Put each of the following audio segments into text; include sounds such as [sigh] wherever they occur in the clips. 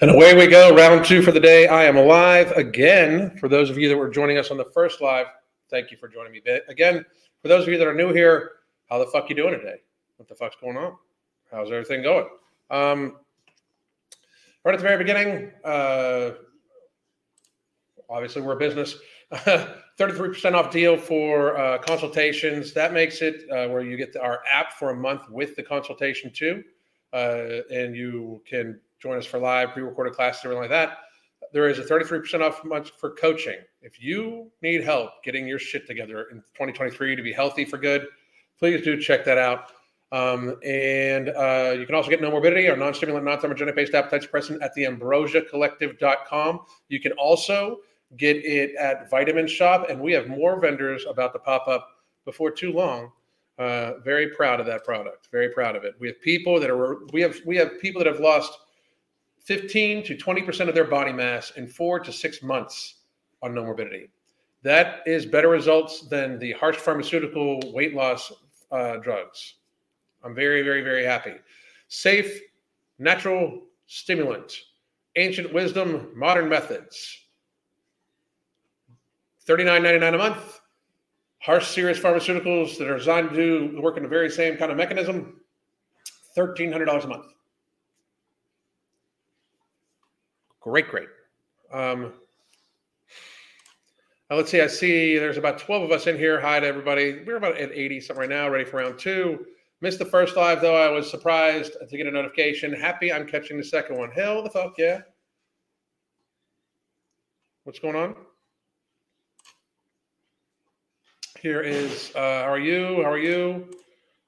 And away we go, round two for the day. I am alive again. For those of you that were joining us on the first live, thank you for joining me again. For those of you that are new here, how the fuck you doing today? What the fuck's going on? How's everything going? Um, right at the very beginning, uh, obviously we're a business. [laughs] 33% off deal for uh, consultations. That makes it uh, where you get the, our app for a month with the consultation too. Uh, and you can join us for live, pre-recorded classes, everything like that. There is a 33% off month for coaching. If you need help getting your shit together in 2023 to be healthy for good, please do check that out. Um, and uh, you can also get Nomorbidity or non-stimulant, non-thermogenic-based appetite suppressant at the ambrosiacollective.com. You can also get it at Vitamin Shoppe, and we have more vendors about to pop up before too long. Uh, very proud of that product. Very proud of it. We have people that are we have we have people that have lost 15 to 20% of their body mass in four to six months on Nomorbidity. That is better results than the harsh pharmaceutical weight loss uh, drugs. I'm very, very, very happy. Safe, natural stimulant, ancient wisdom, modern methods. $39.99 a month. Harsh, serious pharmaceuticals that are designed to do work in the very same kind of mechanism. $1,300 a month. Great, great. Um, let's see. I see there's about 12 of us in here. Hi to everybody. We're about at 80 something right now, ready for round two. Missed the first live though. I was surprised to get a notification. Happy I'm catching the second one. Hell the fuck yeah. What's going on? Here is uh, how are you? How are you?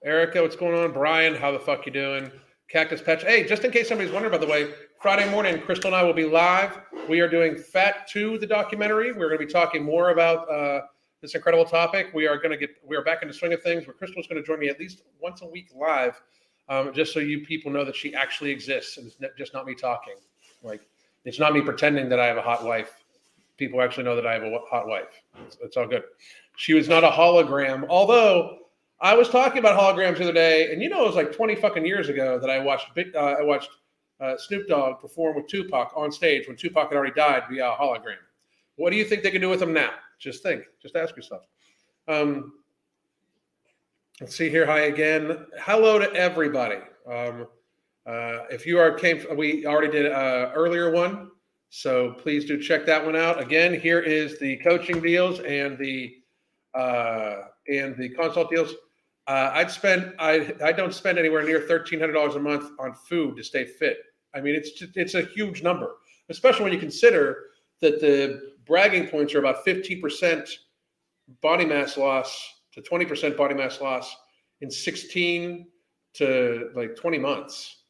Erica, what's going on? Brian, how the fuck you doing? Cactus Patch. Hey, just in case somebody's wondering, by the way, Friday morning, Crystal and I will be live. We are doing Fat 2, the documentary. We're going to be talking more about uh, this incredible topic. We are going to get, we are back in the swing of things where Crystal's going to join me at least once a week live, um, just so you people know that she actually exists and it's just not me talking. Like, it's not me pretending that I have a hot wife. People actually know that I have a hot wife. It's, it's all good. She was not a hologram, although I was talking about holograms the other day, and you know, it was like 20 fucking years ago that I watched, uh, I watched uh, Snoop Dogg perform with Tupac on stage when Tupac had already died via a hologram. What do you think they can do with him now? Just think. Just ask yourself. Um, let's see here. Hi again. Hello to everybody. Um, uh, if you are came, we already did a earlier one, so please do check that one out. Again, here is the coaching deals and the uh, and the consult deals. Uh, I'd spend I I don't spend anywhere near thirteen hundred dollars a month on food to stay fit. I mean, it's it's a huge number, especially when you consider that the bragging points are about fifteen percent body mass loss to twenty percent body mass loss in sixteen to like twenty months.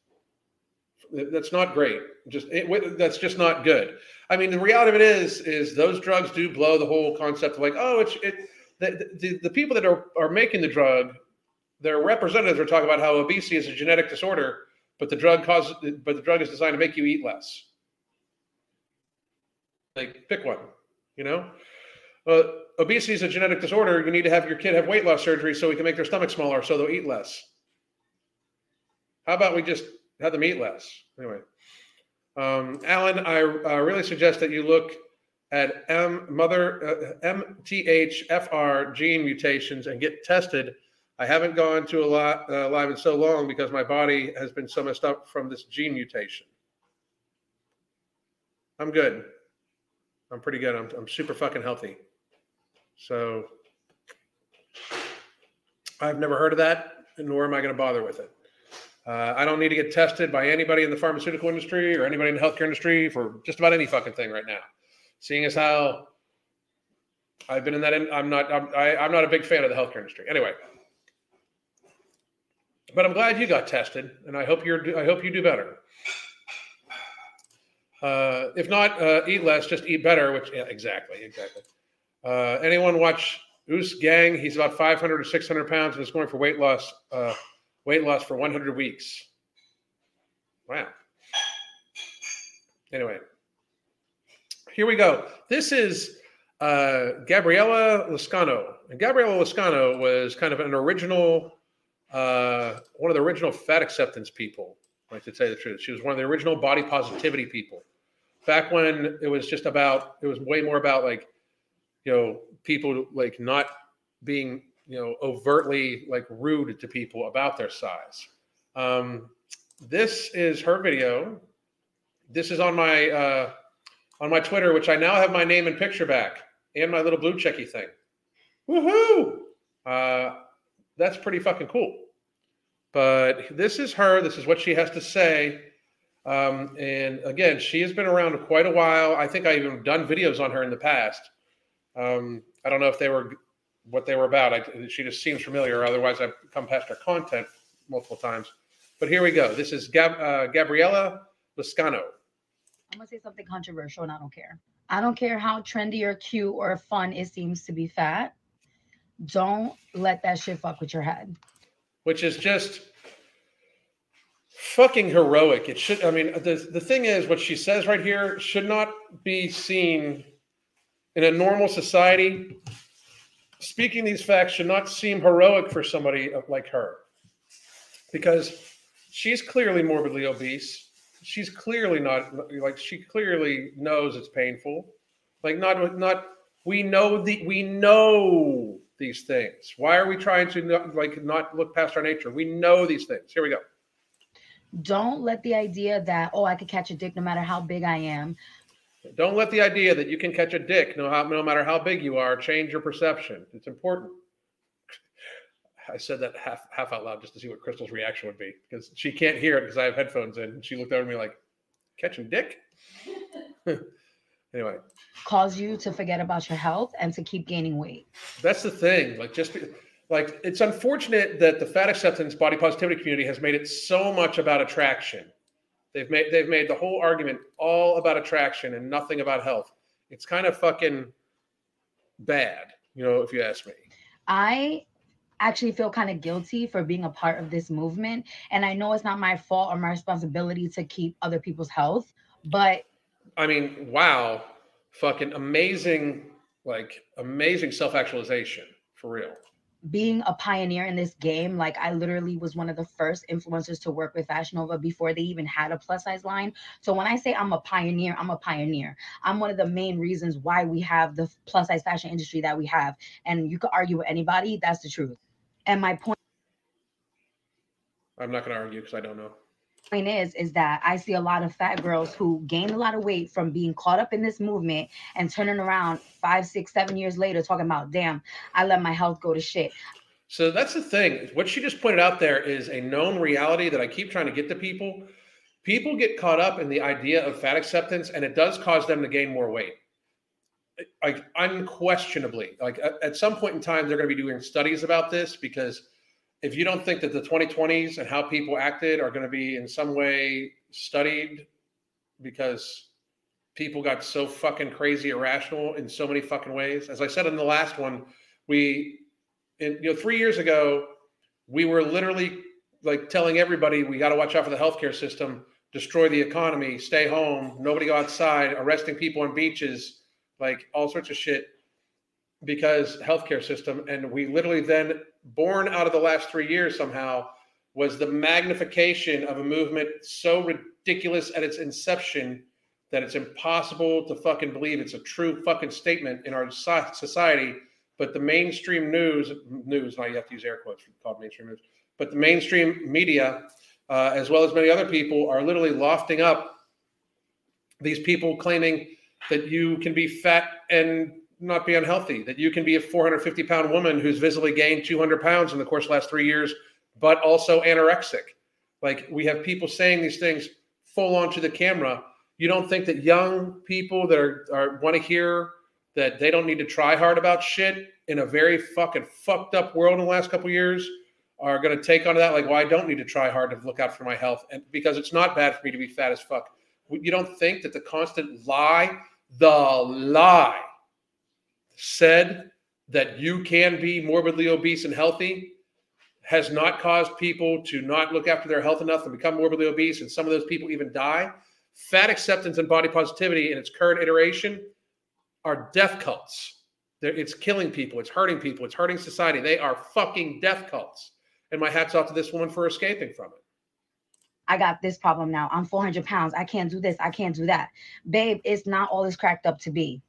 That's not great. Just it, that's just not good. I mean, the reality of it is, is those drugs do blow the whole concept of like, oh, it's it. The, the, the people that are, are making the drug their representatives are talking about how obesity is a genetic disorder, but the drug causes, but the drug is designed to make you eat less. Like pick one, you know. Uh, obesity is a genetic disorder. You need to have your kid have weight loss surgery so we can make their stomach smaller so they'll eat less. How about we just have them eat less? Anyway, um, Alan, I uh, really suggest that you look at M mother uh, MTHFR gene mutations and get tested I haven't gone to a lot uh, live in so long because my body has been so messed up from this gene mutation. I'm good. I'm pretty good. I'm, I'm super fucking healthy. So I've never heard of that, nor am I going to bother with it. Uh, I don't need to get tested by anybody in the pharmaceutical industry or anybody in the healthcare industry for just about any fucking thing right now. Seeing as how I've been in that, I'm not. I'm, I, am i am not a big fan of the healthcare industry. Anyway, but I'm glad you got tested, and I hope you're. I hope you do better. Uh, if not, uh, eat less, just eat better. Which yeah, exactly, exactly. Uh, anyone watch Oos Gang? He's about 500 or 600 pounds and is going for weight loss. Uh, weight loss for 100 weeks. Wow. Anyway, here we go. This is uh, Gabriella Lascano. And Gabriella Lascano was kind of an original uh, one of the original fat acceptance people. Like to tell you the truth, she was one of the original body positivity people. Back when it was just about, it was way more about like, you know, people like not being, you know, overtly like rude to people about their size. Um, this is her video. This is on my uh, on my Twitter, which I now have my name and picture back and my little blue checky thing. Woohoo! Uh, that's pretty fucking cool. But this is her. This is what she has to say. Um, and again, she has been around quite a while. I think I even done videos on her in the past. Um, I don't know if they were what they were about. I, she just seems familiar. Otherwise, I've come past her content multiple times. But here we go. This is Gab, uh, Gabriella Lascano. I'm gonna say something controversial, and I don't care. I don't care how trendy or cute or fun it seems to be fat. Don't let that shit fuck with your head. Which is just fucking heroic. It should. I mean, the the thing is, what she says right here should not be seen in a normal society. Speaking these facts should not seem heroic for somebody like her, because she's clearly morbidly obese. She's clearly not like she clearly knows it's painful. Like not not we know the we know these things. Why are we trying to not, like not look past our nature? We know these things. Here we go. Don't let the idea that oh I could catch a dick no matter how big I am. Don't let the idea that you can catch a dick no, no matter how big you are change your perception. It's important. [laughs] I said that half half out loud just to see what Crystal's reaction would be because she can't hear it because I have headphones in. And she looked over at me like, catching dick? [laughs] anyway. Cause you to forget about your health and to keep gaining weight. That's the thing. Like just be, like it's unfortunate that the fat acceptance body positivity community has made it so much about attraction. They've made they've made the whole argument all about attraction and nothing about health. It's kind of fucking bad, you know, if you ask me. I actually feel kind of guilty for being a part of this movement. And I know it's not my fault or my responsibility to keep other people's health, but I mean, wow, fucking amazing, like amazing self actualization for real. Being a pioneer in this game, like I literally was one of the first influencers to work with Fashion Nova before they even had a plus size line. So when I say I'm a pioneer, I'm a pioneer. I'm one of the main reasons why we have the plus size fashion industry that we have. And you could argue with anybody, that's the truth. And my point I'm not going to argue because I don't know. Point is, is that I see a lot of fat girls who gained a lot of weight from being caught up in this movement and turning around five, six, seven years later talking about, damn, I let my health go to shit. So that's the thing. What she just pointed out there is a known reality that I keep trying to get to people. People get caught up in the idea of fat acceptance, and it does cause them to gain more weight like unquestionably like at some point in time they're going to be doing studies about this because if you don't think that the 2020s and how people acted are going to be in some way studied because people got so fucking crazy irrational in so many fucking ways as i said in the last one we in, you know 3 years ago we were literally like telling everybody we got to watch out for the healthcare system destroy the economy stay home nobody go outside arresting people on beaches like all sorts of shit because healthcare system and we literally then born out of the last three years somehow was the magnification of a movement so ridiculous at its inception that it's impossible to fucking believe it's a true fucking statement in our society. But the mainstream news news now you have to use air quotes called mainstream news. But the mainstream media uh, as well as many other people are literally lofting up these people claiming that you can be fat and not be unhealthy, that you can be a 450 pound woman who's visibly gained 200 pounds in the course of the last three years, but also anorexic. Like we have people saying these things full on to the camera. You don't think that young people that are, are want to hear that they don't need to try hard about shit in a very fucking fucked up world in the last couple years are going to take on that like, well, I don't need to try hard to look out for my health, and because it's not bad for me to be fat as fuck. You don't think that the constant lie the lie said that you can be morbidly obese and healthy has not caused people to not look after their health enough and become morbidly obese, and some of those people even die. Fat acceptance and body positivity in its current iteration are death cults. They're, it's killing people, it's hurting people, it's hurting society. They are fucking death cults. And my hat's off to this woman for escaping from it. I got this problem now. I'm 400 pounds. I can't do this. I can't do that. Babe, it's not all it's cracked up to be.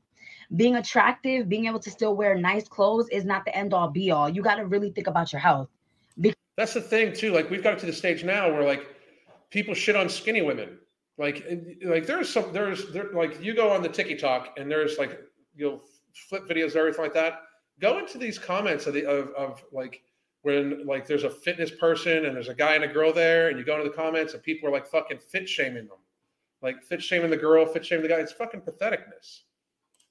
Being attractive, being able to still wear nice clothes is not the end all be all. You got to really think about your health. That's the thing too. Like we've got to the stage now where like people shit on skinny women. Like like there's some there's there like you go on the TikTok and there's like you'll flip videos or everything like that. Go into these comments of the of, of like when like there's a fitness person and there's a guy and a girl there, and you go into the comments and people are like fucking fit shaming them, like fit shaming the girl, fit shaming the guy. It's fucking patheticness.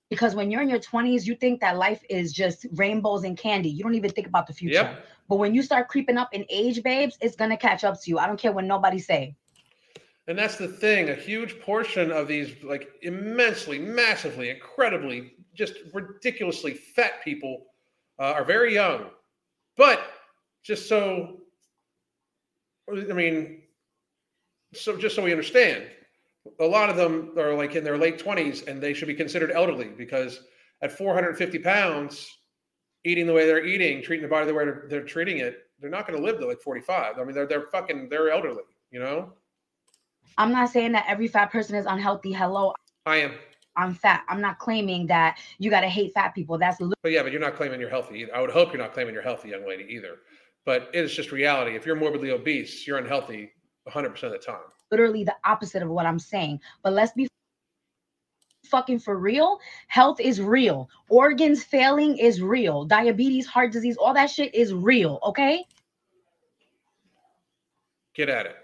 Because when you're in your 20s, you think that life is just rainbows and candy. You don't even think about the future. Yep. But when you start creeping up in age, babes, it's gonna catch up to you. I don't care what nobody say. And that's the thing. A huge portion of these, like immensely, massively, incredibly, just ridiculously fat people, uh, are very young. But just so, I mean, so just so we understand, a lot of them are like in their late 20s and they should be considered elderly because at 450 pounds, eating the way they're eating, treating the body the way they're, they're treating it, they're not going to live to like 45. I mean, they're, they're fucking, they're elderly, you know? I'm not saying that every fat person is unhealthy. Hello, I am. I'm fat. I'm not claiming that you got to hate fat people. That's But yeah, but you're not claiming you're healthy. Either. I would hope you're not claiming you're healthy, young lady, either. But it is just reality. If you're morbidly obese, you're unhealthy 100% of the time. literally the opposite of what I'm saying. But let's be fucking for real. Health is real. Organs failing is real. Diabetes, heart disease, all that shit is real. Okay. Get at it.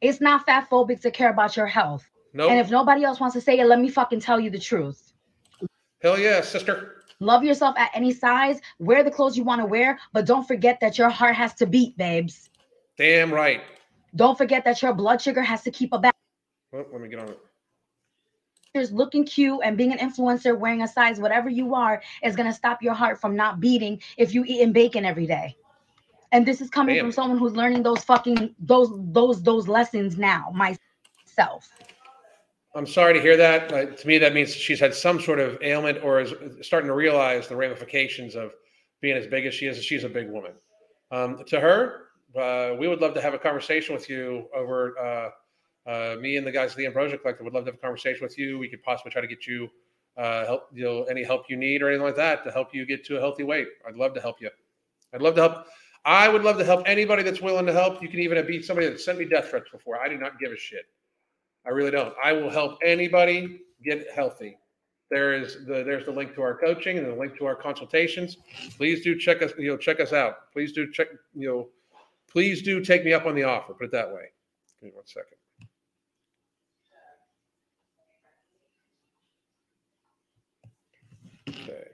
It's not fat phobic to care about your health. Nope. And if nobody else wants to say it, let me fucking tell you the truth. Hell yeah, sister. Love yourself at any size. Wear the clothes you want to wear, but don't forget that your heart has to beat, babes. Damn right. Don't forget that your blood sugar has to keep a balance. Well, let me get on it. Just looking cute and being an influencer, wearing a size, whatever you are, is gonna stop your heart from not beating if you eating bacon every day. And this is coming Damn. from someone who's learning those fucking those those those lessons now myself. I'm sorry to hear that. Uh, to me, that means she's had some sort of ailment or is starting to realize the ramifications of being as big as she is. She's a big woman. Um, to her, uh, we would love to have a conversation with you over. Uh, uh, me and the guys at the Ambrosia Collective would love to have a conversation with you. We could possibly try to get you uh, help, you know, any help you need or anything like that to help you get to a healthy weight. I'd love to help you. I'd love to help. I would love to help anybody that's willing to help. You can even beat somebody that sent me death threats before. I do not give a shit. I really don't. I will help anybody get healthy. There is the there's the link to our coaching and the link to our consultations. Please do check us, you know, check us out. Please do check, you know, please do take me up on the offer. Put it that way. Give me one second. Okay.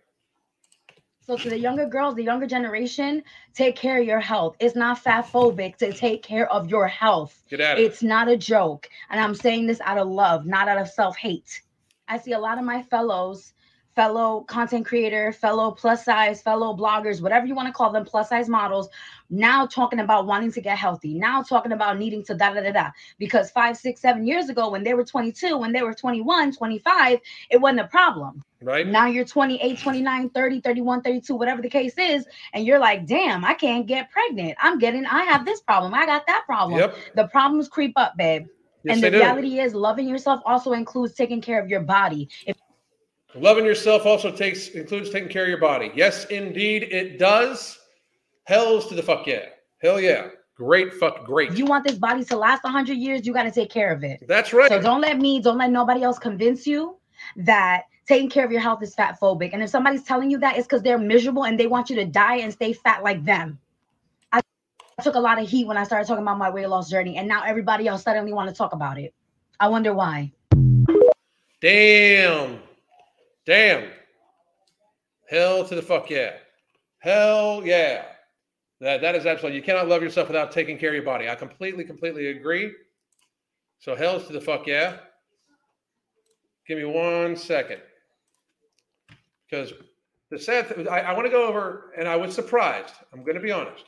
So to the younger girls, the younger generation, take care of your health. It's not fat phobic to take care of your health. Get at it. It's not a joke. And I'm saying this out of love, not out of self-hate. I see a lot of my fellows, fellow content creator, fellow plus size, fellow bloggers, whatever you want to call them, plus size models, now talking about wanting to get healthy, now talking about needing to da da da da. Because five, six, seven years ago, when they were 22, when they were 21, 25, it wasn't a problem. right? Now you're 28, 29, 30, 31, 32, whatever the case is, and you're like, damn, I can't get pregnant. I'm getting, I have this problem. I got that problem. Yep. The problems creep up, babe. Yes, and the reality is, loving yourself also includes taking care of your body. If Loving yourself also takes includes taking care of your body. Yes, indeed, it does. Hell's to the fuck yeah. Hell yeah. Great fuck great. you want this body to last 100 years, you got to take care of it. That's right. So don't let me, don't let nobody else convince you that taking care of your health is fat phobic. And if somebody's telling you that, it's because they're miserable and they want you to die and stay fat like them. I took a lot of heat when I started talking about my weight loss journey, and now everybody else suddenly want to talk about it. I wonder why. Damn. Damn. Hell to the fuck yeah. Hell yeah. That that is absolutely you cannot love yourself without taking care of your body. I completely, completely agree. So hell's to the fuck yeah. Give me one second. Because the sad I, I want to go over, and I was surprised. I'm going to be honest.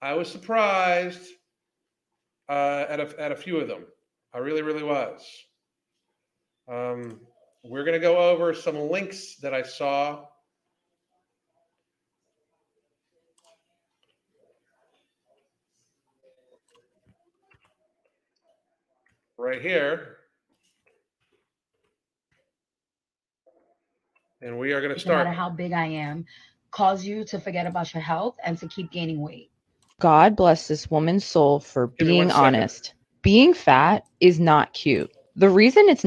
I was surprised uh, at a at a few of them. I really, really was. Um, we're going to go over some links that I saw. right here. And we are going to start. no matter how big I am, cause you to forget about your health and to keep gaining weight. God bless this woman's soul for Give being honest. Being fat is not cute. The reason it's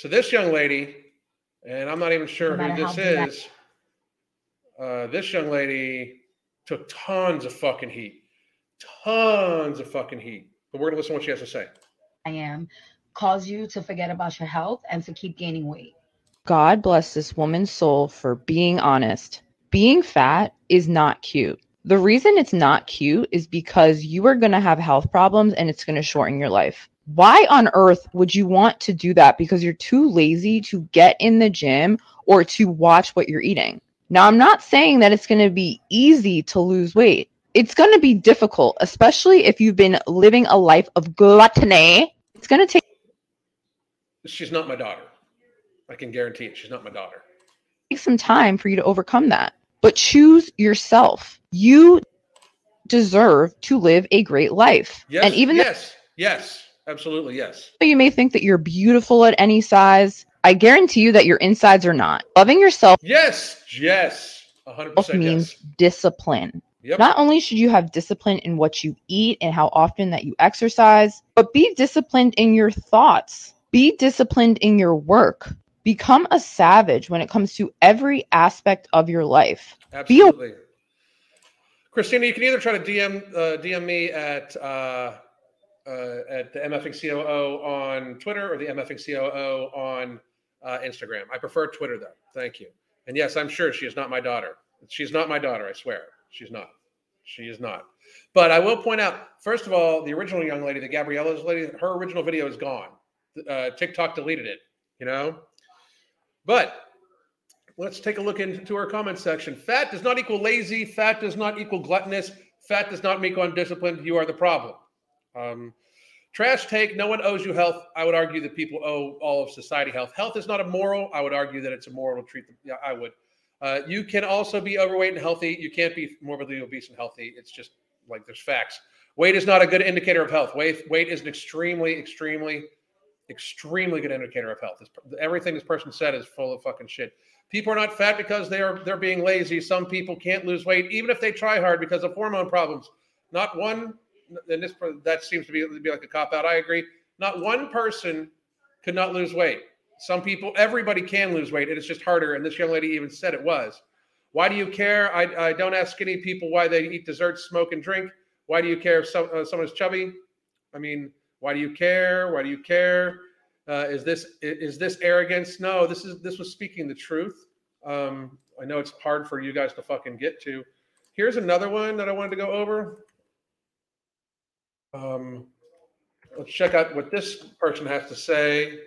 So this young lady, and I'm not even sure No who this how big I- is. Uh, this young lady took tons of fucking heat, tons of fucking heat. But we're gonna listen to what she has to say. I am, cause you to forget about your health and to keep gaining weight. God bless this woman's soul for being honest. Being fat is not cute. The reason it's not cute is because you are going to have health problems and it's going to shorten your life. Why on earth would you want to do that? Because you're too lazy to get in the gym or to watch what you're eating. Now, I'm not saying that it's going to be easy to lose weight. It's going to be difficult, especially if you've been living a life of gluttony. It's going to take She's not my daughter. I can guarantee it. She's not my daughter. take some time for you to overcome that. But choose yourself. You deserve to live a great life. Yes. and even yes, yes, absolutely, yes. you may think that you're beautiful at any size, I guarantee you that your insides are not. Loving yourself Yes, yes, hundred percent means yes. discipline. Yep. Not only should you have discipline in what you eat and how often that you exercise, but be disciplined in your thoughts. Be disciplined in your work. Become a savage when it comes to every aspect of your life. Be a- Absolutely. Christina, you can either try to DM uh, DM me at uh, uh, at the MFing COO on Twitter or the MFing COO on uh, Instagram. I prefer Twitter though. Thank you. And yes, I'm sure she is not my daughter. She's not my daughter. I swear, she's not. She is not. But I will point out, first of all, the original young lady, the Gabriella's lady, her original video is gone. Uh, TikTok deleted it. You know. But let's take a look into our comment section. Fat does not equal lazy. Fat does not equal gluttonous. Fat does not make undisciplined. You are the problem. Um, trash take. No one owes you health. I would argue that people owe all of society health. Health is not immoral. I would argue that it's immoral to treat them. Yeah, I would. Uh, you can also be overweight and healthy. You can't be morbidly obese and healthy. It's just like there's facts. Weight is not a good indicator of health. Weight weight is an extremely, extremely, extremely good indicator of health. This, everything this person said is full of fucking shit. People are not fat because they are they're being lazy. Some people can't lose weight even if they try hard because of hormone problems. Not one, and this that seems to be, to be like a cop out. I agree. Not one person could not lose weight. Some people, everybody can lose weight. It is just harder. And this young lady even said it was. Why do you care? I, I don't ask skinny people why they eat desserts, smoke, and drink. Why do you care if some, uh, someone's chubby? I mean, why do you care? Why do you care? Uh, is this is this arrogance? No, this is this was speaking the truth. Um, I know it's hard for you guys to fucking get to. Here's another one that I wanted to go over. Um, let's check out what this person has to say.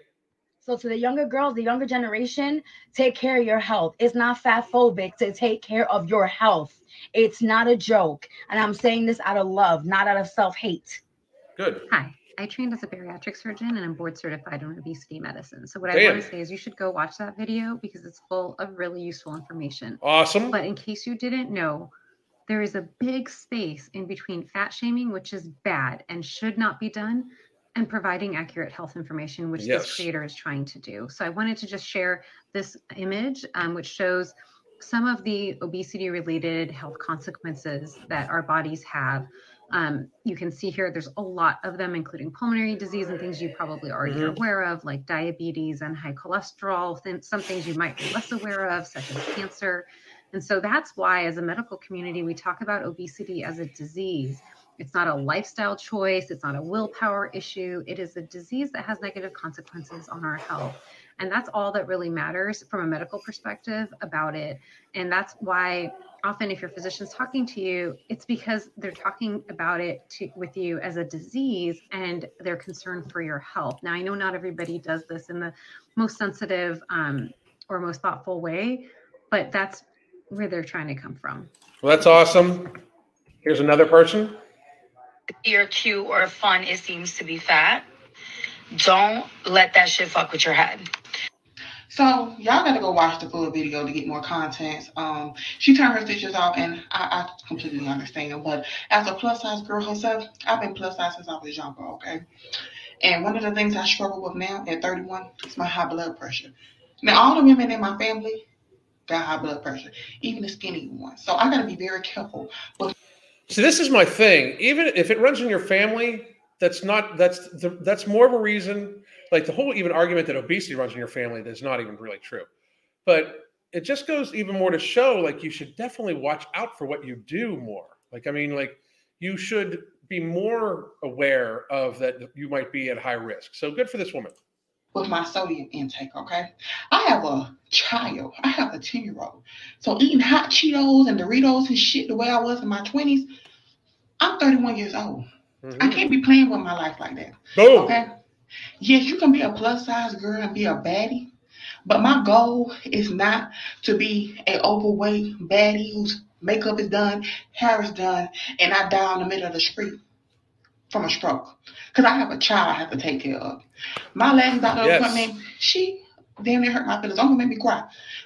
So to the younger girls, the younger generation, take care of your health. It's not fat phobic to take care of your health. It's not a joke. And I'm saying this out of love, not out of self-hate. Good. Hi, I trained as a bariatric surgeon and I'm board certified in obesity medicine. So what I want to say is you should go watch that video because it's full of really useful information. Awesome. But in case you didn't know, there is a big space in between fat shaming, which is bad and should not be done, and providing accurate health information, which Yes. this creator is trying to do. So I wanted to just share this image, um, which shows some of the obesity related health consequences that our bodies have. Um, you can see here there's a lot of them, including pulmonary disease and things you probably already are Mhm. aware of, like diabetes and high cholesterol, th- some things you might be less aware of, such as cancer. And so that's why, as a medical community, we talk about obesity as a disease. It's not a lifestyle choice, it's not a willpower issue. It is a disease that has negative consequences on our health. And that's all that really matters from a medical perspective about it. And that's why often if your physician's talking to you, it's because they're talking about it to, with you as a disease and they're concerned for your health. Now, I know not everybody does this in the most sensitive um, or most thoughtful way, but that's where they're trying to come from. Well, that's awesome. Here's another person. You're cute or fun, it seems to be fat. Don't let that shit fuck with your head. So y'all gotta go watch the full video to get more content. Um, she turned her stitches off, and I, I completely understand. But as a plus size girl herself, I've been plus size since I was younger. Okay, And one of the things I struggle with now at 31 is my high blood pressure. Now, all the women in my family got high blood pressure, even the skinny ones. So I got to be very careful See, this is my thing. Even if it runs in your family, that's not that's the, that's more of a reason. Like the whole even argument that obesity runs in your family is not even really true. But it just goes even more to show like you should definitely watch out for what you do more. Like I mean, like you should be more aware of that you might be at high risk. So good for this woman. With my sodium intake, okay? I have a child. I have a 10 year old. So eating hot Cheetos and Doritos and shit the way I was in my 20s, I'm 31 years old. I Mhm. can't be playing with my life like that. Boom. Okay. Yes, you can be a plus size girl and be a baddie, but my goal is not to be an overweight baddie whose makeup is done, hair is done, and I die in the middle of the street from a stroke. Because I have a child I have to take care of. My last doctor Yes. appointment, she damn near hurt my feelings. Almost made me cry.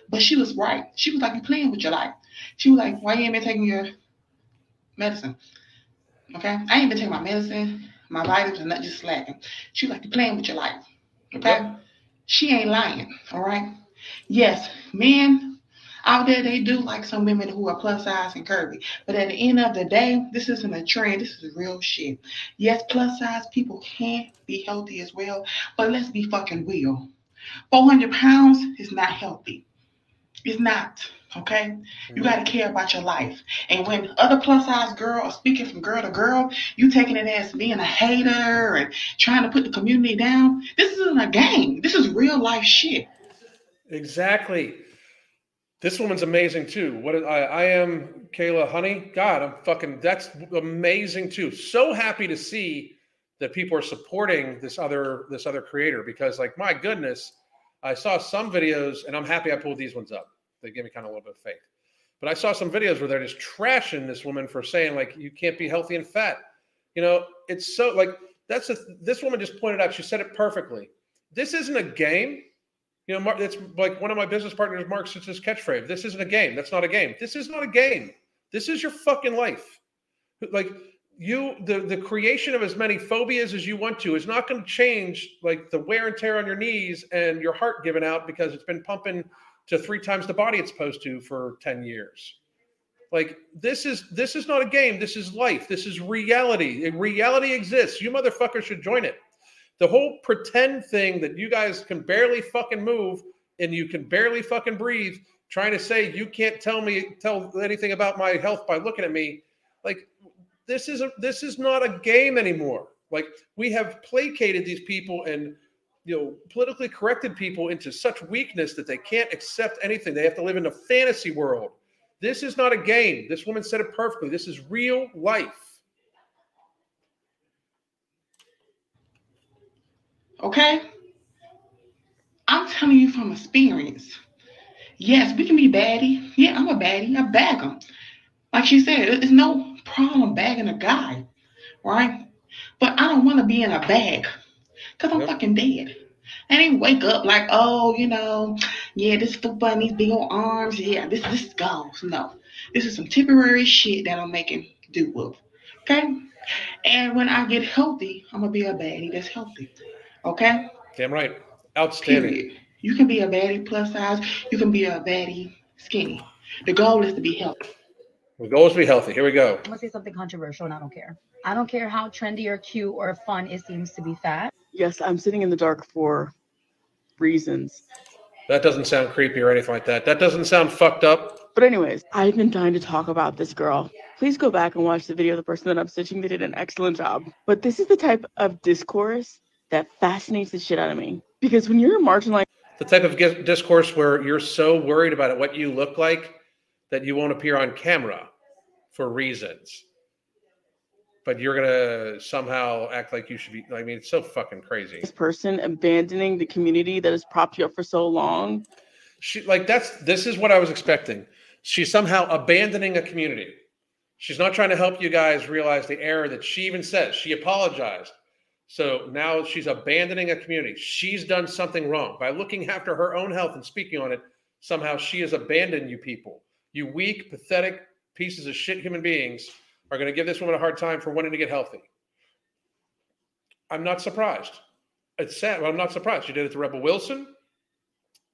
But she was right. She was like, You playing with your life. She was like, Why you ain't been taking your medicine? Okay? I ain't been taking my medicine, my vitamins, are not just slacking. She was like, You playing with your life. Okay? Yep. She ain't lying. All right? Yes, men out there, they do like some women who are plus size and curvy. But at the end of the day, this isn't a trend. This is real shit. Yes, plus size people can be healthy as well. But let's be fucking real. 400 pounds is not healthy. It's not. Okay? You mm-hmm. got to care about your life. And when other plus size girls are speaking from girl to girl, you taking it as being a hater and trying to put the community down. This isn't a game. This is real life shit. Exactly. This woman's amazing too. What I, I am Kayla Honey. God, I'm fucking. That's amazing too. So happy to see that people are supporting this other this other creator because, like, my goodness, I saw some videos, and I'm happy I pulled these ones up. They give me kind of a little bit of faith. But I saw some videos where they're just trashing this woman for saying like you can't be healthy and fat. You know, it's so like that's a, this woman just pointed out. She said it perfectly. This isn't a game. You know, it's like one of my business partners, Mark, since his catchphrase. This isn't a game. That's not a game. This is not a game. This is your fucking life. Like you, the the creation of as many phobias as you want to is not going to change like the wear and tear on your knees and your heart giving out because it's been pumping to three times the body it's supposed to for 10 years. Like this is this is not a game. This is life. This is reality. Reality exists. You motherfuckers should join it the whole pretend thing that you guys can barely fucking move and you can barely fucking breathe trying to say you can't tell me tell anything about my health by looking at me. Like this is a this is not a game anymore. Like we have placated these people and you know politically corrected people into such weakness that they can't accept anything. They have to live in a fantasy world. This is not a game. This woman said it perfectly. This is real life Okay? I'm telling you from experience. Yes, we can be baddie. Yeah, I'm a baddie. I bag them. Like she said, it's no problem bagging a guy, right? But I don't want to be in a bag because I'm Yep. fucking dead. I didn't wake up like, oh, you know, yeah, this is for fun, big old arms. Yeah, this this goes. No, this is some temporary shit that I'm making do with. Okay? And when I get healthy, I'm gonna be a baddie that's healthy. Okay? damn right outstanding Period. You can be a baddie plus size, you can be a baddie skinny. The goal is to be healthy. the goal is to be healthy here we go I'm gonna say something controversial and I don't care. I don't care how trendy or cute or fun it seems to be fat. Yes, I'm sitting in the dark for reasons. That doesn't sound creepy or anything like that. That doesn't sound fucked up. But anyways, I've been dying to talk about this girl. Please go back and watch the video of the person that I'm stitching. They did an excellent job. But this is the type of discourse that fascinates the shit out of me. Because when you're marginalized The type of discourse where you're so worried about it, what you look like that you won't appear on camera for reasons. But you're gonna somehow act like you should be. I mean, it's so fucking crazy. This person abandoning the community that has propped you up for so long, She like that's this is what I was expecting. She's somehow abandoning a community. She's not trying to help you guys realize the error that she even says. She apologized. So now she's abandoning a community. She's done something wrong by looking after her own health and speaking on it. Somehow she has abandoned you people. You weak, pathetic pieces of shit human beings are going to give this woman a hard time for wanting to get healthy. I'm not surprised. It's sad. but I'm not surprised. She did it to Rebel Wilson,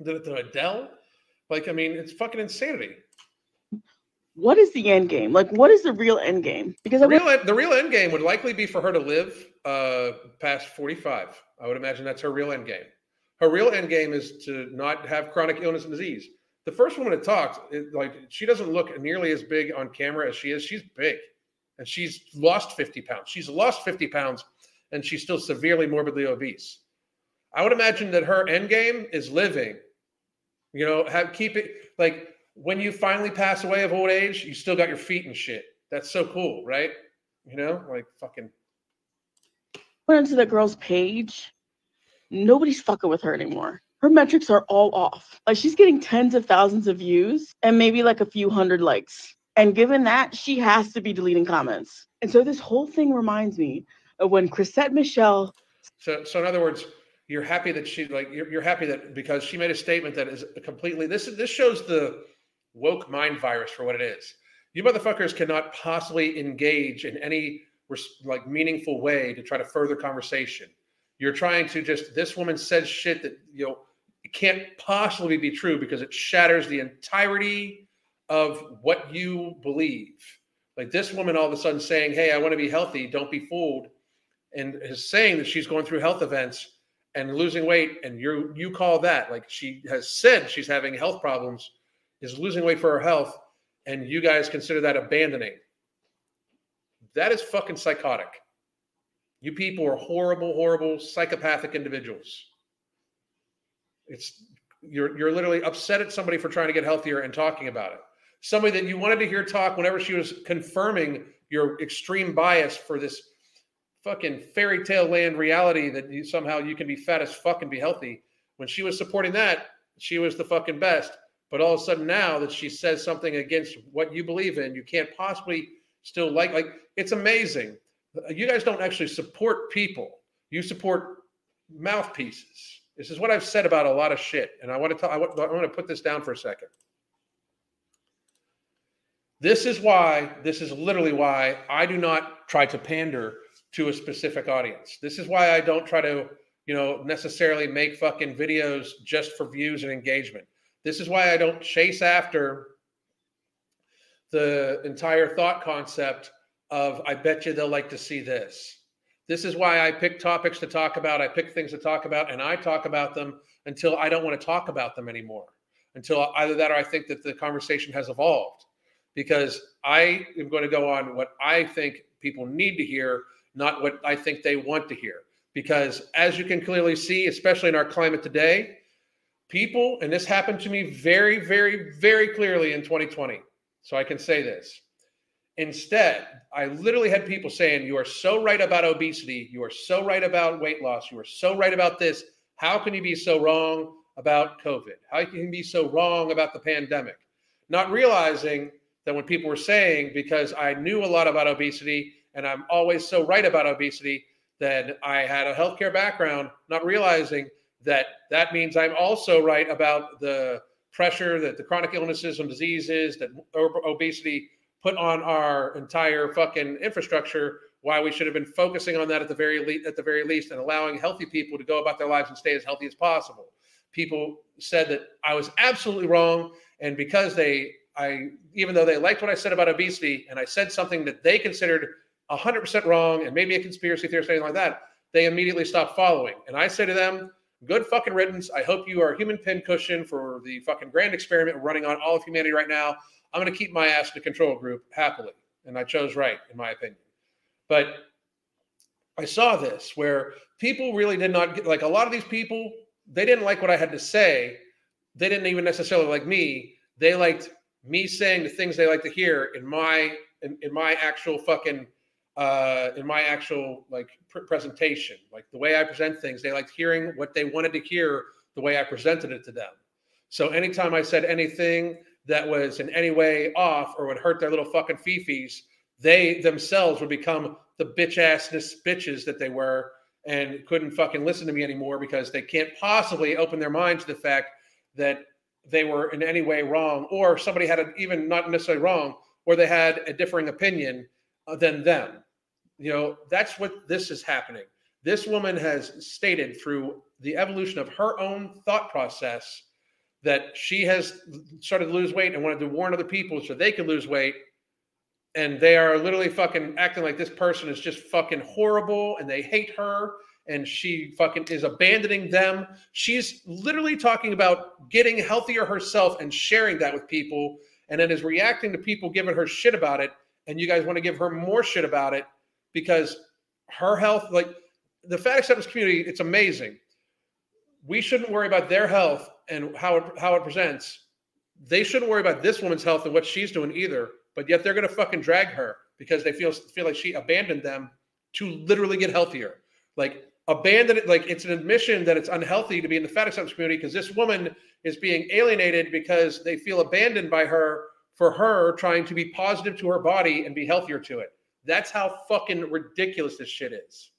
did it to Adele. Like, I mean, it's fucking insanity. What is the end game? Like, what is the real end game? Because The real, end- the real end game would likely be for her to live uh, past 45. I would imagine that's her real end game. Her real end game is to not have chronic illness and disease. The first woman that talked, it, like she doesn't look nearly as big on camera as she is. She's big, and she's lost 50 pounds. She's lost 50 pounds, and she's still severely morbidly obese. I would imagine that her end game is living. You know, have keep it like when you finally pass away of old age, you still got your feet and shit. That's so cool, right? You know, like fucking. went into the girl's page. Nobody's fucking with her anymore. Her metrics are all off. Like she's getting tens of thousands of views and maybe like a few hundred likes. And given that, she has to be deleting comments. And so this whole thing reminds me of when Chrisette Michelle So, so in other words, you're happy that she like you're, you're happy that because she made a statement that is completely this this shows the woke mind virus for what it is. You motherfuckers cannot possibly engage in any like meaningful way to try to further conversation. You're trying to just this woman said shit that you know it can't possibly be true because it shatters the entirety of what you believe. Like this woman all of a sudden saying, "Hey, I want to be healthy. Don't be fooled," and is saying that she's going through health events and losing weight, and you you call that like she has said she's having health problems, is losing weight for her health, and you guys consider that abandoning. That is fucking psychotic. You people are horrible, horrible, psychopathic individuals. It's you're you're literally upset at somebody for trying to get healthier and talking about it. Somebody that you wanted to hear talk whenever she was confirming your extreme bias for this fucking fairy tale land reality that you somehow you can be fat as fuck and be healthy. When she was supporting that, she was the fucking best. But all of a sudden now that she says something against what you believe in, you can't possibly still like like it's amazing. You guys don't actually support people. You support mouthpieces. This is what I've said about a lot of shit, and I want to. Talk, I want, I want to put this down for a second. This is why. This is literally why I do not try to pander to a specific audience. This is why I don't try to, you know, necessarily make fucking videos just for views and engagement. This is why I don't chase after the entire thought concept of I bet you they'll like to see this. This is why I pick topics to talk about. I pick things to talk about, and I talk about them until I don't want to talk about them anymore. Until either that or I think that the conversation has evolved. Because I am going to go on what I think people need to hear, not what I think they want to hear. Because as you can clearly see, especially in our climate today, people, and this happened to me very, very, very clearly in 2020. So I can say this. Instead, I literally had people saying, You are so right about obesity. You are so right about weight loss. You are so right about this. How can you be so wrong about COVID? How can you be so wrong about the pandemic? Not realizing that when people were saying, because I knew a lot about obesity and I'm always so right about obesity, that I had a healthcare background, not realizing that that means I'm also right about the pressure that the chronic illnesses and diseases that obesity put on our entire fucking infrastructure why we should have been focusing on that at the very le- at the very least and allowing healthy people to go about their lives and stay as healthy as possible. People said that i was absolutely wrong and because they i even though they liked what i said about obesity and i said something that they considered 100% wrong and maybe a conspiracy theory or something like that they immediately stopped following. And i say to them good fucking riddance i hope you are a human pincushion for the fucking grand experiment running on all of humanity right now I'm going to keep my ass in the control group happily. And I chose right, in my opinion. But I saw this where people really did not get, like a lot of these people, they didn't like what I had to say. They didn't even necessarily like me. They liked me saying the things they like to hear in my in, in my actual fucking uh in my actual like pr- presentation like the way i present things they liked hearing what they wanted to hear the way i presented it to them so anytime i said anything that was in any way off or would hurt their little fucking fifis, they themselves would become the bitch assness bitches that they were and couldn't fucking listen to me anymore because they can't possibly open their mind to the fact that they were in any way wrong or somebody had a, even not necessarily wrong or they had a differing opinion uh, than them. You know, that's what this is happening. This woman has stated through the evolution of her own thought process that she has started to lose weight and wanted to warn other people so they could lose weight. And they are literally fucking acting like this person is just fucking horrible and they hate her and she fucking is abandoning them. She's literally talking about getting healthier herself and sharing that with people and then is reacting to people giving her shit about it. And you guys want to give her more shit about it because her health, like the fat acceptance community, it's amazing. We shouldn't worry about their health and how it how it presents. They shouldn't worry about this woman's health and what she's doing either. But yet they're gonna fucking drag her because they feel feel like she abandoned them to literally get healthier. Like abandon it, like it's an admission that it's unhealthy to be in the fat acceptance community because this woman is being alienated because they feel abandoned by her for her trying to be positive to her body and be healthier to it. That's how fucking ridiculous this shit is.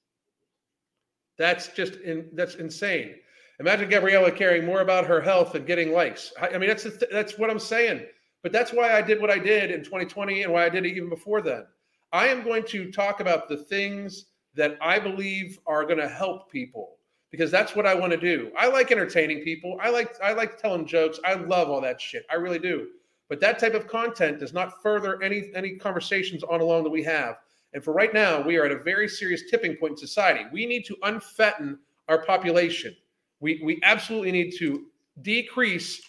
That's just in, that's insane. Imagine Gabriella caring more about her health and getting likes. I, mean, that's th- that's what I'm saying. But that's why I did what I did in 2020 and why I did it even before then. I am going to talk about the things that I believe are going to help people because that's what I want to do. I like entertaining people. I like I like telling jokes. I love all that shit. I really do. But that type of content does not further any any conversations on along that we have. And for right now, we are at a very serious tipping point in society. We need to unfatten our population. We, we absolutely need to decrease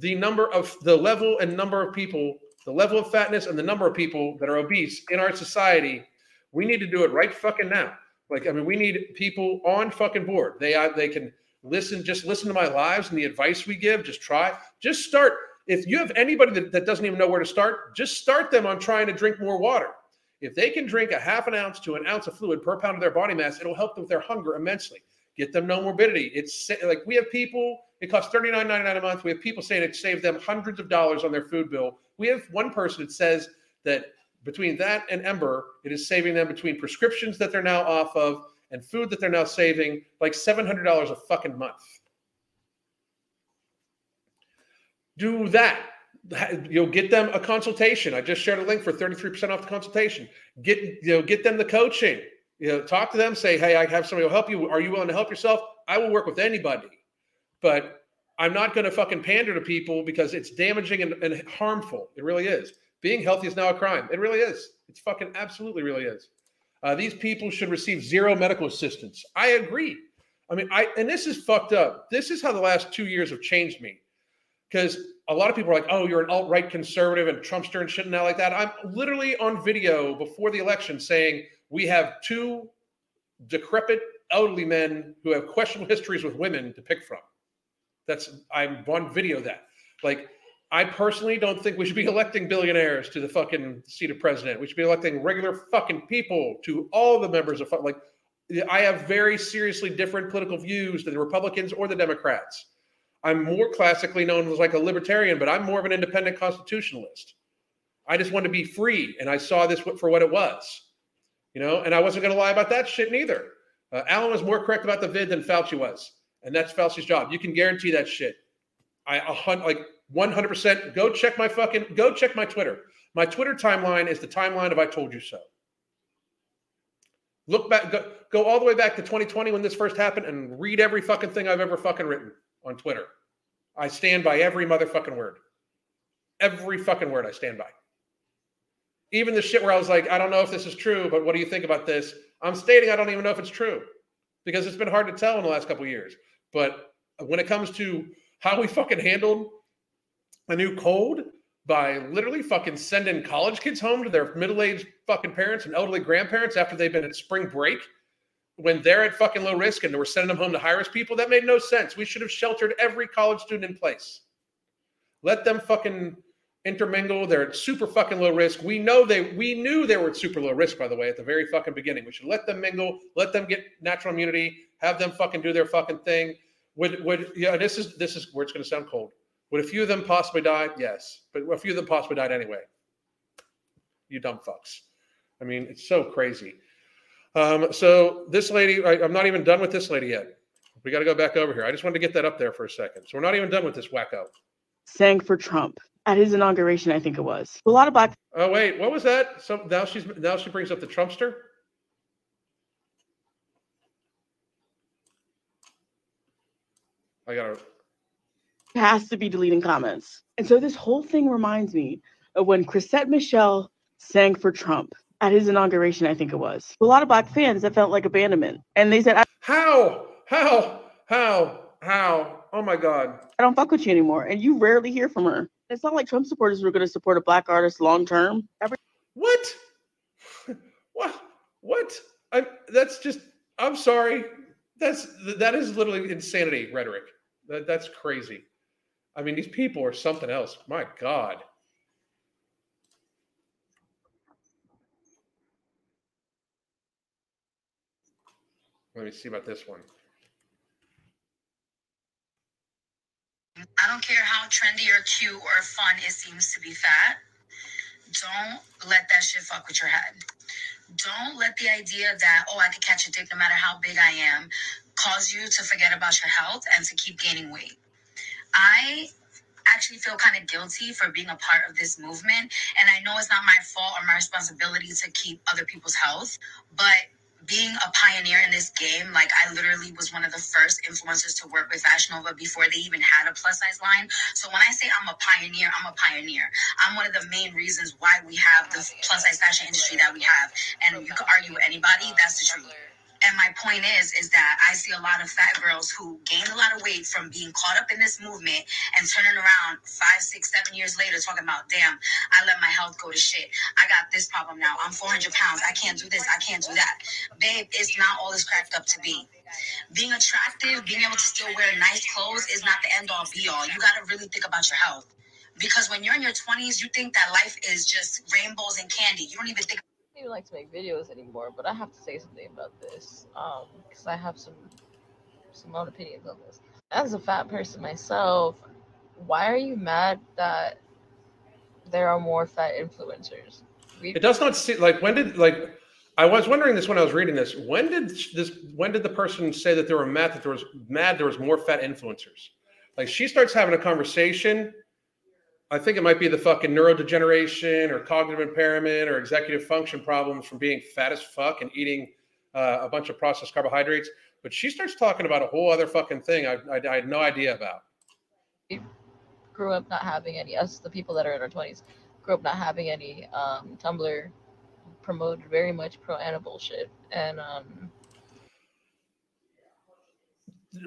the number of the level and number of people, the level of fatness and the number of people that are obese in our society. We need to do it right fucking now. Like, I mean, we need people on fucking board. They uh, they can listen, just listen to my lives and the advice we give. Just try, just start. If you have anybody that, that doesn't even know where to start, just start them on trying to drink more water. If they can drink a half an ounce to an ounce of fluid per pound of their body mass, it'll help them with their hunger immensely get them Nomorbidity. It's like we have people, it costs $39.99 a month. We have people saying it saved them hundreds of dollars on their food bill. We have one person that says that between that and Ember, it is saving them between prescriptions that they're now off of and food that they're now saving like $700 a fucking month. Do that. You'll get them a consultation. I just shared a link for 33% off the consultation. Get you know, get them the coaching you know, talk to them, say, hey, I have somebody who will help you. Are you willing to help yourself? I will work with anybody. But I'm not going to fucking pander to people because it's damaging and, and, harmful. It really is. Being healthy is now a crime. It really is. It's fucking absolutely really is. Uh, these people should receive zero medical assistance. I agree. I mean, I and this is fucked up. This is how the last two years have changed me. Because a lot of people are like, oh, you're an alt right conservative and Trumpster and shit and now like that. I'm literally on video before the election saying we have two decrepit elderly men who have questionable histories with women to pick from. That's I'm on video that. Like I personally don't think we should be [laughs] electing billionaires to the fucking seat of president. We should be electing regular fucking people to all the members of like I have very seriously different political views than the Republicans or the Democrats. I'm more classically known as like a libertarian, but I'm more of an independent constitutionalist. I just want to be free, and I saw this for what it was you know, and I wasn't going to lie about that shit neither. Uh, Alan was more correct about the vid than Fauci was, and that's Fauci's job. You can guarantee that shit. I a like one hundred percent. Go check my fucking. Go check my Twitter. My Twitter timeline is the timeline of I told you so. Look back, go, go all the way back to 2020 when this first happened, and read every fucking thing I've ever fucking written on Twitter. I stand by every motherfucking word. Every fucking word I stand by even the shit where I was like, I don't know if this is true, but what do you think about this? I'm stating I don't even know if it's true because it's been hard to tell in the last couple years. But when it comes to how we fucking handled a new code by literally fucking sending college kids home to their middle-aged fucking parents and elderly grandparents after they've been at spring break when they're at fucking low risk and we're sending them home to high risk people, that made no sense. We should have sheltered every college student in place. Let them fucking intermingle. They're at super fucking low risk. We know they we knew they were at super low risk, by the way, at the very fucking beginning. We should let them mingle, let them get natural immunity, have them fucking do their fucking thing. Would would yeah, this is this is where it's gonna sound cold. Would a few of them possibly die? Yes. But a few of them possibly died anyway. You dumb fucks. I mean, it's so crazy. Um, so this lady, I, am not even done with this lady yet. We got to go back over here. I just wanted to get that up there for a second. So we're not even done with this wacko. Sang for Trump at his inauguration, I think it was. A lot of black. Oh wait, what was that? So now she's now she brings up the Trumpster. I gotta. Has to be deleting comments, and so this whole thing reminds me of when Chrisette Michele sang for Trump at his inauguration, I think it was. A lot of black fans that felt like abandonment. And they said, How? How? How? How? Oh my God. I don't fuck with you anymore. And you rarely hear from her. It's not like Trump supporters were going to support a black artist long term. Every What? [laughs] what? What? I, that's just. I'm sorry. That's that is literally insanity rhetoric. That, that's crazy. I mean, these people are something else. My God. Let me see about this one. I don't care how trendy or cute or fun it seems to be fat. Don't let that shit fuck with your head. Don't let the idea that, oh, I could catch a dick no matter how big I am, cause you to forget about your health and to keep gaining weight. I actually feel kind of guilty for being a part of this movement. And I know it's not my fault or my responsibility to keep other people's health, but being a pioneer in this game, like I literally was one of the first influencers to work with Fashion Nova before they even had a plus size line. So when I say I'm a pioneer, I'm a pioneer. I'm one of the main reasons why we have the plus size fashion industry that we have. And you can argue with anybody, that's the truth. And my point is, is that I see a lot of fat girls who gained a lot of weight from being caught up in this movement and turning around five, six, seven years later talking about, damn, I let my health go to shit. I got this problem now. I'm 400 pounds. I can't do this. I can't do that. Babe, it's not all it's cracked up to be. Being attractive, being able to still wear nice clothes is not the end all be all. You got to really think about your health. Because when you're in your 20s, you think that life is just rainbows and candy. You don't even think even like to make videos anymore, but I have to say something about this um because I have some some own opinions on this. As a fat person myself, why are you mad that there are more fat influencers? We, It does not seem like when did like I was wondering this when I was reading this. When did this when did the person say that they were mad that there was mad there was more fat influencers? Like she starts having a conversation. I think it might be the fucking neurodegeneration or cognitive impairment or executive function problems from being fat as fuck and eating uh, a bunch of processed carbohydrates. But she starts talking about a whole other fucking thing I, I, I had no idea about. grew up not having any us the people that are in our 20s grew up not having any um tumblr promoted very much pro ana bullshit and um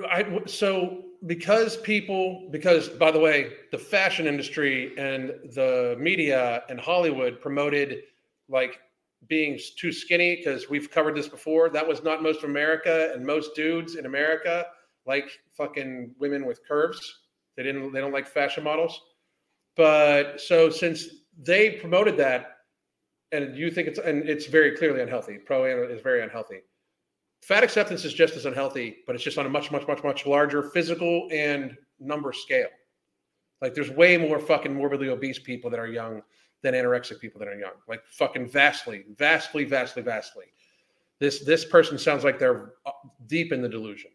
I, so because people because by the way the fashion industry and the media and hollywood promoted like being too skinny because we've covered this before that was not most of america and most dudes in america like fucking women with curves. They didn't they don't like fashion models. But so since they promoted that and you think it's and it's very clearly unhealthy pro is very unhealthy fat acceptance is just as unhealthy, but it's just on a much, much, much, much larger physical and number scale. Like there's way more fucking morbidly obese people that are young than anorexic people that are young. Like fucking vastly, vastly, vastly, vastly. This this person sounds like they're uh, deep in the delusion.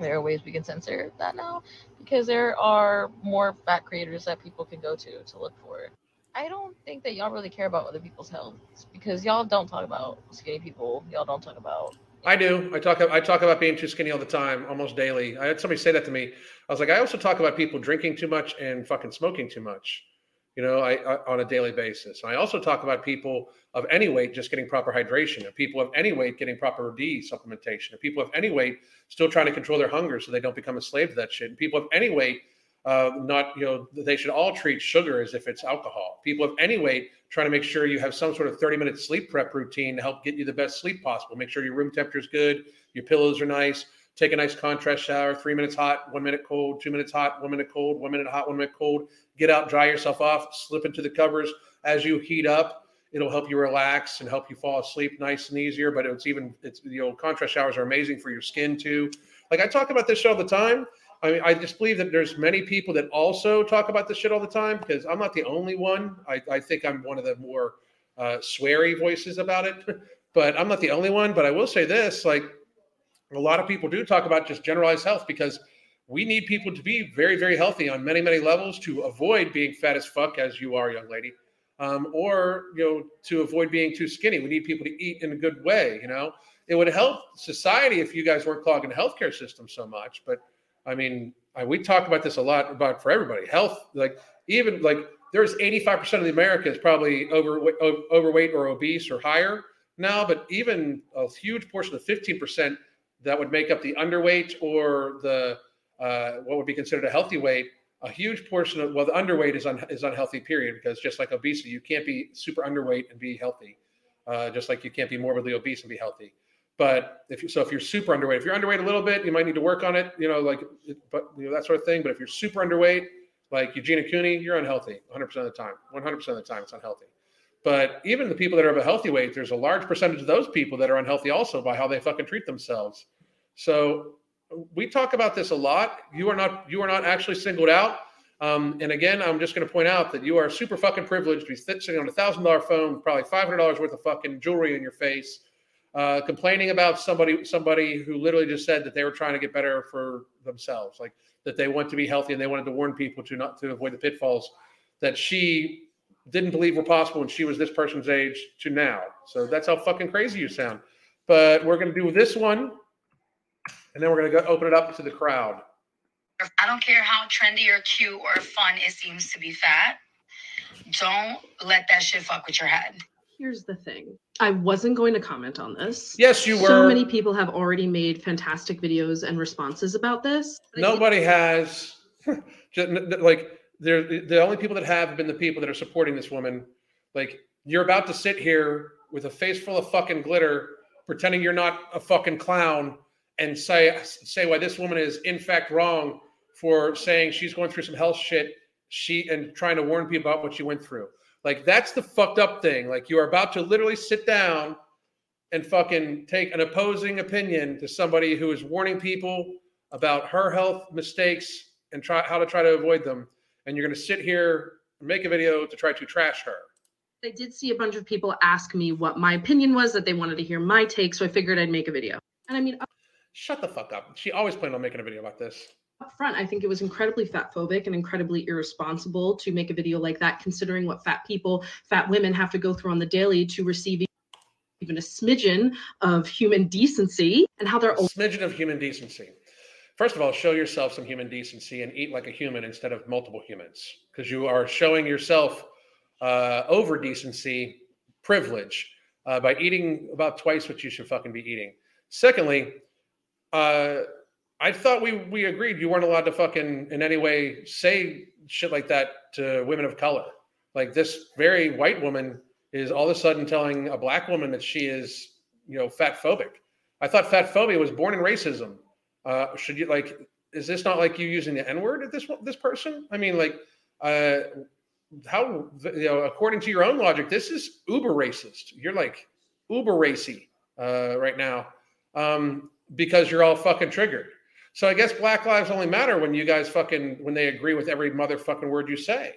there are ways we can censor that now because there are more fat creators that people can go to to look for i don't think that y'all really care about other people's health because y'all don't talk about skinny people y'all don't talk about I do. I talk. I talk about being too skinny all the time, almost daily. I had somebody say that to me. I was like, I also talk about people drinking too much and fucking smoking too much. You know, I, I on a daily basis. And I also talk about people of any weight just getting proper hydration, and people of any weight getting proper D supplementation, and people of any weight still trying to control their hunger so they don't become a slave to that shit. And people of any weight, uh, not you know, they should all treat sugar as if it's alcohol. People of any weight trying to make sure you have some sort of 30 minute sleep prep routine to help get you the best sleep possible. Make sure your room temperature is good, your pillows are nice. Take a nice contrast shower, three minutes hot, one minute cold, two minutes hot, one minute cold, one minute hot, one minute cold. Get out, dry yourself off, slip into the covers as you heat up. It'll help you relax and help you fall asleep nice and easier. But it's even it's you know contrast showers are amazing for your skin too. Like I talk about this all the time. I mean, I just believe that there's many people that also talk about this shit all the time because I'm not the only one. I, I think I'm one of the more uh, sweary voices about it, [laughs] but I'm not the only one. But I will say this: like, a lot of people do talk about just generalized health because we need people to be very, very healthy on many, many levels to avoid being fat as fuck, as you are, young lady, um, or you know, to avoid being too skinny. We need people to eat in a good way. You know, it would help society if you guys weren't clogging the healthcare system so much, but I mean, we talk about this a lot about for everybody. Health, like even like there's 85% of the Americans probably over, overweight or obese or higher now, but even a huge portion of 15% that would make up the underweight or the uh, what would be considered a healthy weight, a huge portion of well, the underweight is un, is unhealthy. Period. Because just like obesity, you can't be super underweight and be healthy, uh, just like you can't be morbidly obese and be healthy. But if you so if you're super underweight, if you're underweight a little bit, you might need to work on it. You know, like but you know that sort of thing. But if you're super underweight, like Eugenia Cooney, you're unhealthy 100% of the time. 100% of the time, it's unhealthy. But even the people that are of a healthy weight, there's a large percentage of those people that are unhealthy also by how they fucking treat themselves. So we talk about this a lot. You are not you are not actually singled out. Um, and again, I'm just going to point out that you are super fucking privileged to be sitting on a thousand dollar phone, probably five hundred dollars worth of fucking jewelry in your face, uh, complaining about somebody somebody who literally just said that they were trying to get better for themselves, like that they want to be healthy and they wanted to warn people to not to avoid the pitfalls that she didn't believe were possible when she was this person's age to now. So that's how fucking crazy you sound. But we're to do this one, and then we're to go open it up to the crowd. I don't care how trendy or cute or fun it seems to be fat. Don't let that shit fuck with your head. Here's the thing. I wasn't going to comment on this. Yes, you were. So many people have already made fantastic videos and responses about this. Nobody has. [laughs] like they're the only people that have been the people that are supporting this woman. Like you're about to sit here with a face full of fucking glitter, pretending you're not a fucking clown, and say say why this woman is in fact wrong for saying she's going through some health shit. She and trying to warn people about what she went through. Like that's the fucked up thing. Like you are about to literally sit down and fucking take an opposing opinion to somebody who is warning people about her health mistakes and try how to try to avoid them and you're going to sit here and make a video to try to trash her. I did see a bunch of people ask me what my opinion was, that they wanted to hear my take, so I figured I'd make a video. And I mean, uh shut the fuck up. She always planned on making a video about this. Up front, I think it was incredibly fat phobic and incredibly irresponsible to make a video like that, considering what fat people, fat women have to go through on the daily to receive even a smidgen of human decency and how they're a smidgen of human decency first of all, show yourself some human decency and eat like a human instead of multiple humans, because you are showing yourself uh, over decency privilege uh, by eating about twice what you should fucking be eating. Secondly, uh, I thought we we agreed you weren't allowed to fucking in any way say shit like that to women of color. Like this very white woman is all of a sudden telling a black woman that she is, you know, fat phobic. I thought fat phobia was born in racism uh, should you like? Is this not like you using the N word at this this person? I mean, like, uh, how you know? According to your own logic, this is uber racist. You're like uber racy uh, right now um, because you're all fucking triggered. So I guess Black Lives only matter when you guys fucking when they agree with every motherfucking word you say.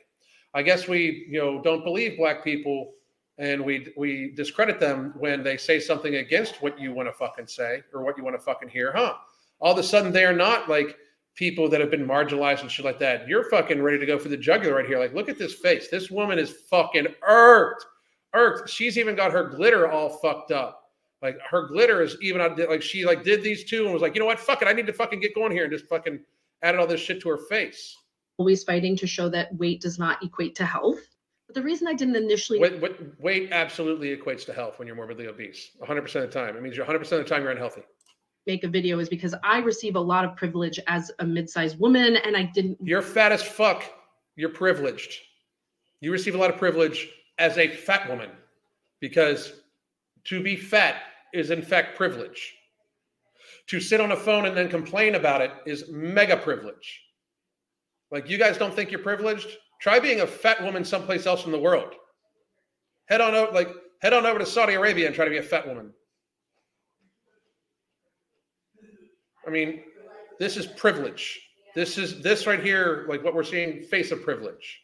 I guess we you know don't believe black people and we we discredit them when they say something against what you want to fucking say or what you want to fucking hear, huh? all of a sudden they are not like people that have been marginalized and shit like that. You're fucking ready to go for the jugular right here. Like, look at this face. This woman is fucking irked. Irked. She's even got her glitter all fucked up. Like her glitter is even like she like did these two and was like, you know what? Fuck it. I need to fucking get going here and just fucking added all this shit to her face. Always fighting to show that weight does not equate to health. But the reason I didn't initially weight, weight absolutely equates to health when you're morbidly obese. 100% of the time. It means you're 100% of the time you're unhealthy make a video is because I receive a lot of privilege as a mid-sized woman and I didn't You're fat as fuck. You're privileged. You receive a lot of privilege as a fat woman because to be fat is in fact privilege. To sit on a phone and then complain about it is mega privilege. Like you guys don't think you're privileged? Try being a fat woman someplace else in the world. Head on out like head on over to Saudi Arabia and try to be a fat woman. I mean, this is privilege. This is this right here, like what we're seeing, face of privilege.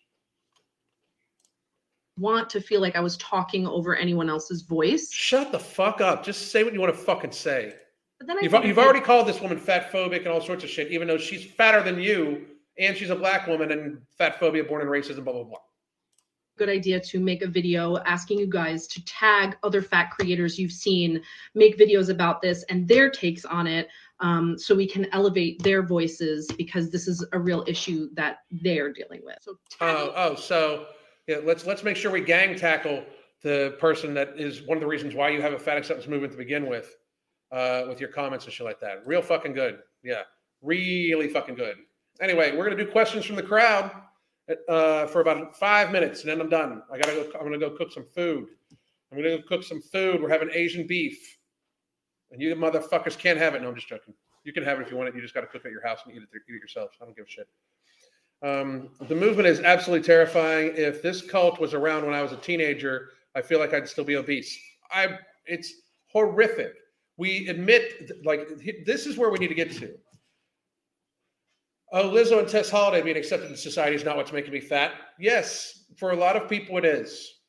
Want to feel like I was talking over anyone else's voice. Shut the fuck up. Just say what you want to fucking say. But then you've, you've already called this woman fat phobic and all sorts of shit, even though she's fatter than you and she's a black woman and fat phobia born in racism, blah, blah, blah good idea to make a video asking you guys to tag other fat creators you've seen make videos about this and their takes on it um, so we can elevate their voices because this is a real issue that they're dealing with. So Oh, oh, so yeah, let's let's make sure we gang tackle the person that is one of the reasons why you have a fat acceptance movement to begin with, uh, with your comments and shit like that. Real fucking good. Yeah, really fucking good. Anyway, we're gonna do questions from the crowd uh, for about five minutes, and then I'm done. I gotta go. I'm gonna go cook some food. I'm gonna go cook some food. We're having Asian beef, and you motherfuckers can't have it. No, I'm just joking. You can have it if you want it. You just got to cook it at your house and eat it, eat it yourselves. I don't give a shit. Um, the movement is absolutely terrifying. If this cult was around when I was a teenager, I feel like I'd still be obese. I, it's horrific. We admit, like, this is where we need to get to. Oh, Lizzo and Tess Holliday being accepted in society is not what's making me fat. Yes, for a lot of people, it is.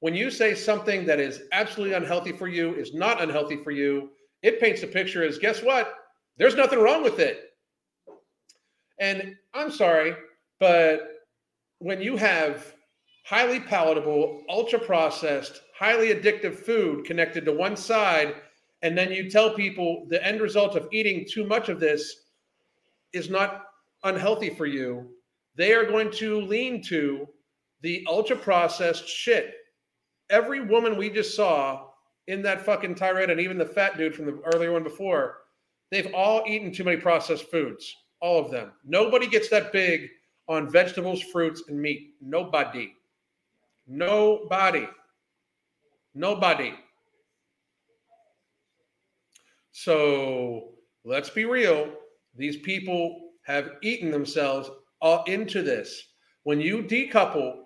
When you say something that is absolutely unhealthy for you is not unhealthy for you, it paints a picture as guess what? There's nothing wrong with it. And I'm sorry, but when you have highly palatable, ultra processed, highly addictive food connected to one side, and then you tell people the end result of eating too much of this is not unhealthy for you, they are going to lean to the ultra processed shit. Every woman we just saw in that fucking tirade, and even the fat dude from the earlier one before, they've all eaten too many processed foods. All of them. Nobody gets that big on vegetables, fruits, and meat. Nobody. Nobody. Nobody. So let's be real. These people have eaten themselves all into this. When you decouple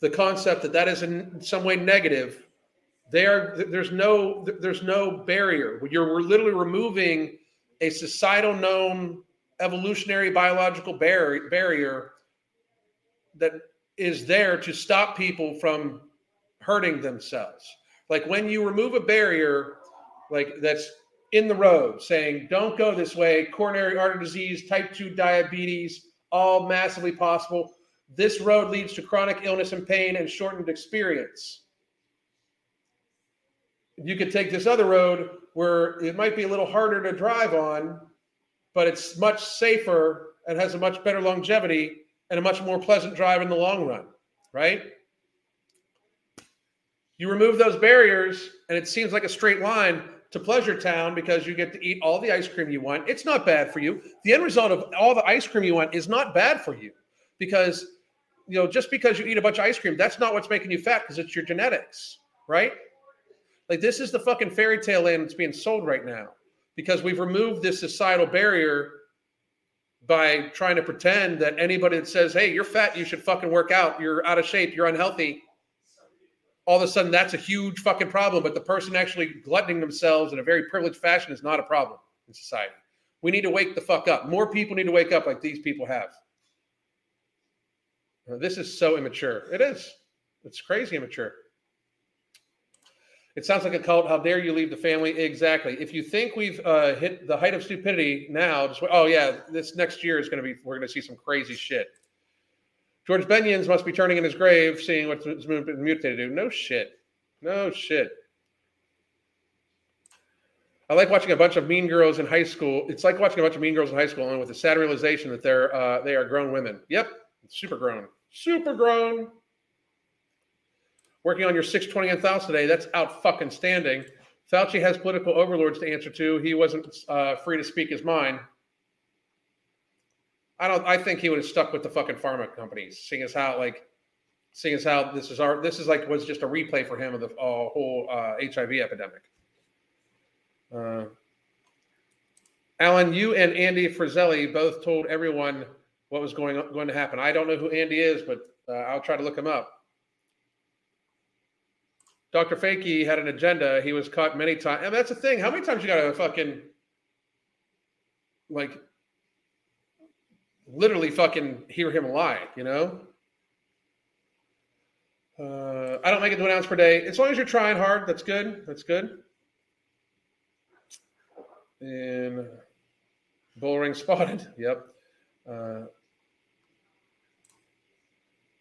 the concept that that is in some way negative, there there's no there's no barrier. You're literally removing a societal known evolutionary biological barrier that is there to stop people from hurting themselves. Like when you remove a barrier, like that's in the road saying, don't go this way, coronary artery disease, type 2 diabetes, all massively possible. This road leads to chronic illness and pain and shortened experience. You could take this other road where it might be a little harder to drive on, but it's much safer and has a much better longevity and a much more pleasant drive in the long run, right? You remove those barriers, and it seems like a straight line to Pleasure Town because you get to eat all the ice cream you want. It's not bad for you. The end result of all the ice cream you want is not bad for you because, you know, just because you eat a bunch of ice cream, that's not what's making you fat because it's your genetics, right? Like this is the fucking fairy tale land that's being sold right now because we've removed this societal barrier by trying to pretend that anybody that says, "Hey, you're fat, you should fucking work out. You're out of shape, you're unhealthy." All of a sudden, that's a huge fucking problem. But the person actually gluttoning themselves in a very privileged fashion is not a problem in society. We need to wake the fuck up. More people need to wake up like these people have. This is so immature. It is. It's crazy immature. It sounds like a cult. How dare you leave the family? Exactly. If you think we've uh, hit the height of stupidity now, just oh yeah, this next year is going to be we're going to see some crazy shit. George Benyons must be turning in his grave, seeing what's been mutated. No shit. No shit. I like watching a bunch of mean girls in high school. It's like watching a bunch of mean girls in high school, and with the sad realization that they're uh, they are grown women. Yep, super grown, super grown. Working on your 620 nth today. That's out fucking standing. Fauci has political overlords to answer to. He wasn't uh, free to speak his mind. I don't. I think he would have stuck with the fucking pharma companies, seeing as how like, seeing as how this is our this is like was just a replay for him of the uh, whole uh, HIV epidemic. Uh, Alan, you and Andy Frisella both told everyone what was going going to happen. I don't know who Andy is, but uh, I'll try to look him up. Dr. Fakey had an agenda. He was caught many times. And that's the thing. How many times you got to fucking like literally fucking hear him lie, you know? Uh, I don't make it to an ounce per day. As long as you're trying hard, that's good. That's good. And bull ring spotted. [laughs] Yep. Uh,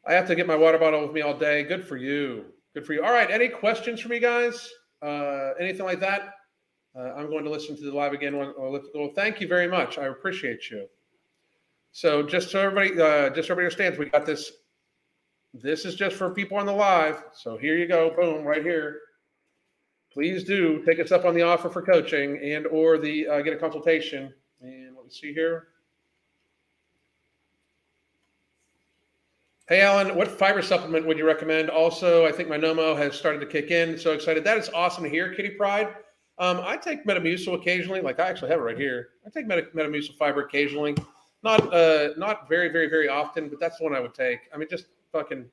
I have to get my water bottle with me all day. Good for you. Good for you. All right. Any questions for me, guys? Uh, anything like that? Uh, I'm going to listen to the live again. Well, thank you very much. I appreciate you. So just so everybody, uh, just so everybody understands, we got this. This is just for people on the live. So here you go. Boom, right here. Please do take us up on the offer for coaching and or the uh, get a consultation. And let me see here. Hey, Alan, what fiber supplement would you recommend? Also, I think my Nomo has started to kick in. So excited. That is awesome to hear, Kitty Pride. Um, I take Metamucil occasionally. Like I actually have it right here. I take Meta- Metamucil fiber occasionally. Not uh, not very, very, very often, but that's the one I would take. I mean, just fucking.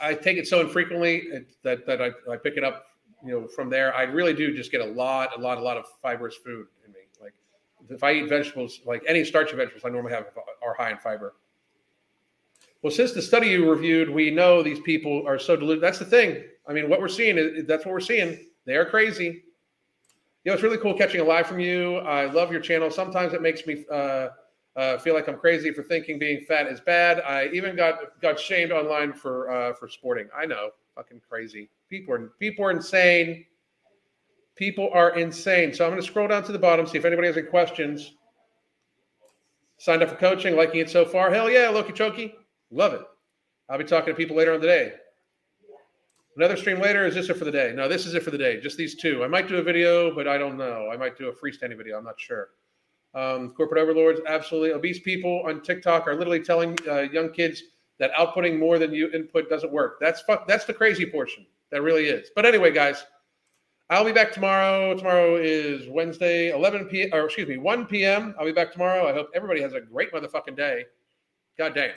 I take it so infrequently that that I, I pick it up, you know, from there. I really do just get a lot, a lot, a lot of fibrous food in me. Like if I eat vegetables, like any starchy vegetables, I normally have are high in fiber. Well, since the study you reviewed, we know these people are so deluded. That's the thing. I mean, what we're seeing is that's what we're seeing. They are crazy. You know, it's really cool catching a live from you. I love your channel. Sometimes it makes me uh, uh, feel like I'm crazy for thinking being fat is bad. I even got got shamed online for uh, for sporting. I know, fucking crazy. People are people are insane. People are insane. So I'm going to scroll down to the bottom, see if anybody has any questions. Signed up for coaching, liking it so far. Hell yeah, Loki Choki. Love it. I'll be talking to people later on the day. Another stream later. Is this it for the day? No, this is it for the day. Just these two. I might do a video, but I don't know. I might do a freestanding video. I'm not sure. Um, corporate overlords, absolutely. Obese people on TikTok are literally telling uh, young kids that outputting more than you input doesn't work. That's fuck. That's the crazy portion. That really is. But anyway, guys, I'll be back tomorrow. Tomorrow is Wednesday, 11 p. or excuse me, 1 p.m. I'll be back tomorrow. I hope everybody has a great motherfucking day. God damn.